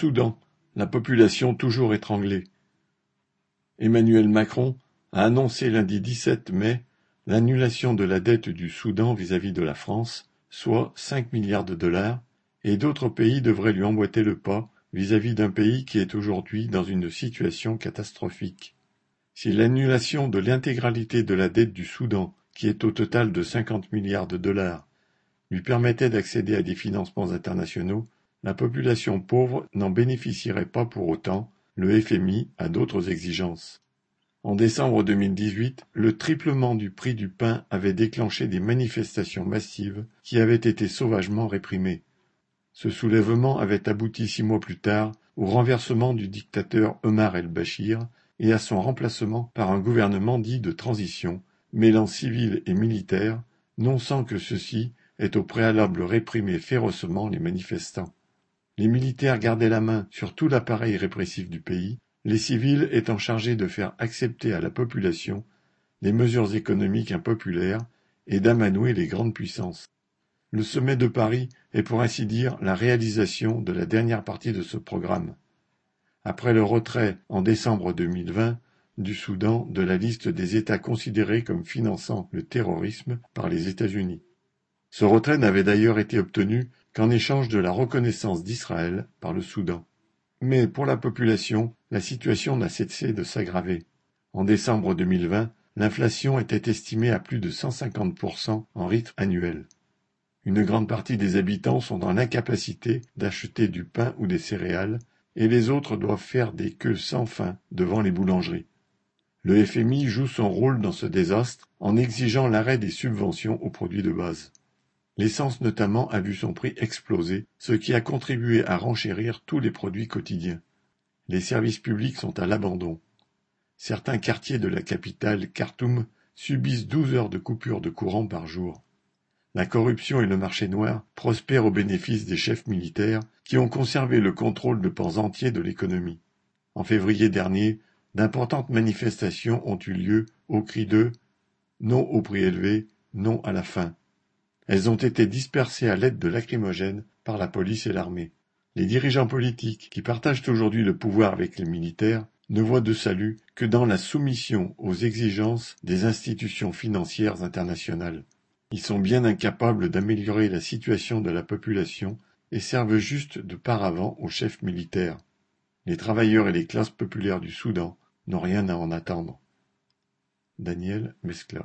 Soudan, la population toujours étranglée. Emmanuel Macron a annoncé lundi 17 mai l'annulation de la dette du Soudan vis-à-vis de la France, soit 5 milliards de dollars, et d'autres pays devraient lui emboîter le pas vis-à-vis d'un pays qui est aujourd'hui dans une situation catastrophique. Si l'annulation de l'intégralité de la dette du Soudan, qui est au total de 50 milliards de dollars, lui permettait d'accéder à des financements internationaux, la population pauvre n'en bénéficierait pas pour autant, le FMI a d'autres exigences. En décembre 2018, le triplement du prix du pain avait déclenché des manifestations massives qui avaient été sauvagement réprimées. Ce soulèvement avait abouti six mois plus tard au renversement du dictateur Omar el-Bachir et à son remplacement par un gouvernement dit de transition, mêlant civils et militaires, non sans que ceux-ci aient au préalable réprimé férocement les manifestants. Les militaires gardaient la main sur tout l'appareil répressif du pays, les civils étant chargés de faire accepter à la population les mesures économiques impopulaires et d'amanouer les grandes puissances. Le sommet de Paris est pour ainsi dire la réalisation de la dernière partie de ce programme. Après le retrait en décembre 2020 du Soudan de la liste des États considérés comme finançant le terrorisme par les États-Unis. Ce retrait n'avait d'ailleurs été obtenu qu'en échange de la reconnaissance d'Israël par le Soudan. Mais pour la population, la situation n'a cessé de s'aggraver. En décembre 2020, l'inflation était estimée à plus de 150% en rythme annuel. Une grande partie des habitants sont dans l'incapacité d'acheter du pain ou des céréales, et les autres doivent faire des queues sans fin devant les boulangeries. Le FMI joue son rôle dans ce désastre en exigeant l'arrêt des subventions aux produits de base. L'essence notamment a vu son prix exploser, ce qui a contribué à renchérir tous les produits quotidiens. Les services publics sont à l'abandon. Certains quartiers de la capitale, Khartoum, subissent douze heures de coupure de courant par jour. La corruption et le marché noir prospèrent au bénéfice des chefs militaires qui ont conservé le contrôle de pans entiers de l'économie. En février dernier, d'importantes manifestations ont eu lieu au cri de Non au prix élevé, non à la faim. Elles ont été dispersées à l'aide de lacrymogènes par la police et l'armée. Les dirigeants politiques, qui partagent aujourd'hui le pouvoir avec les militaires, ne voient de salut que dans la soumission aux exigences des institutions financières internationales. Ils sont bien incapables d'améliorer la situation de la population et servent juste de paravent aux chefs militaires. Les travailleurs et les classes populaires du Soudan n'ont rien à en attendre. Daniel Mescla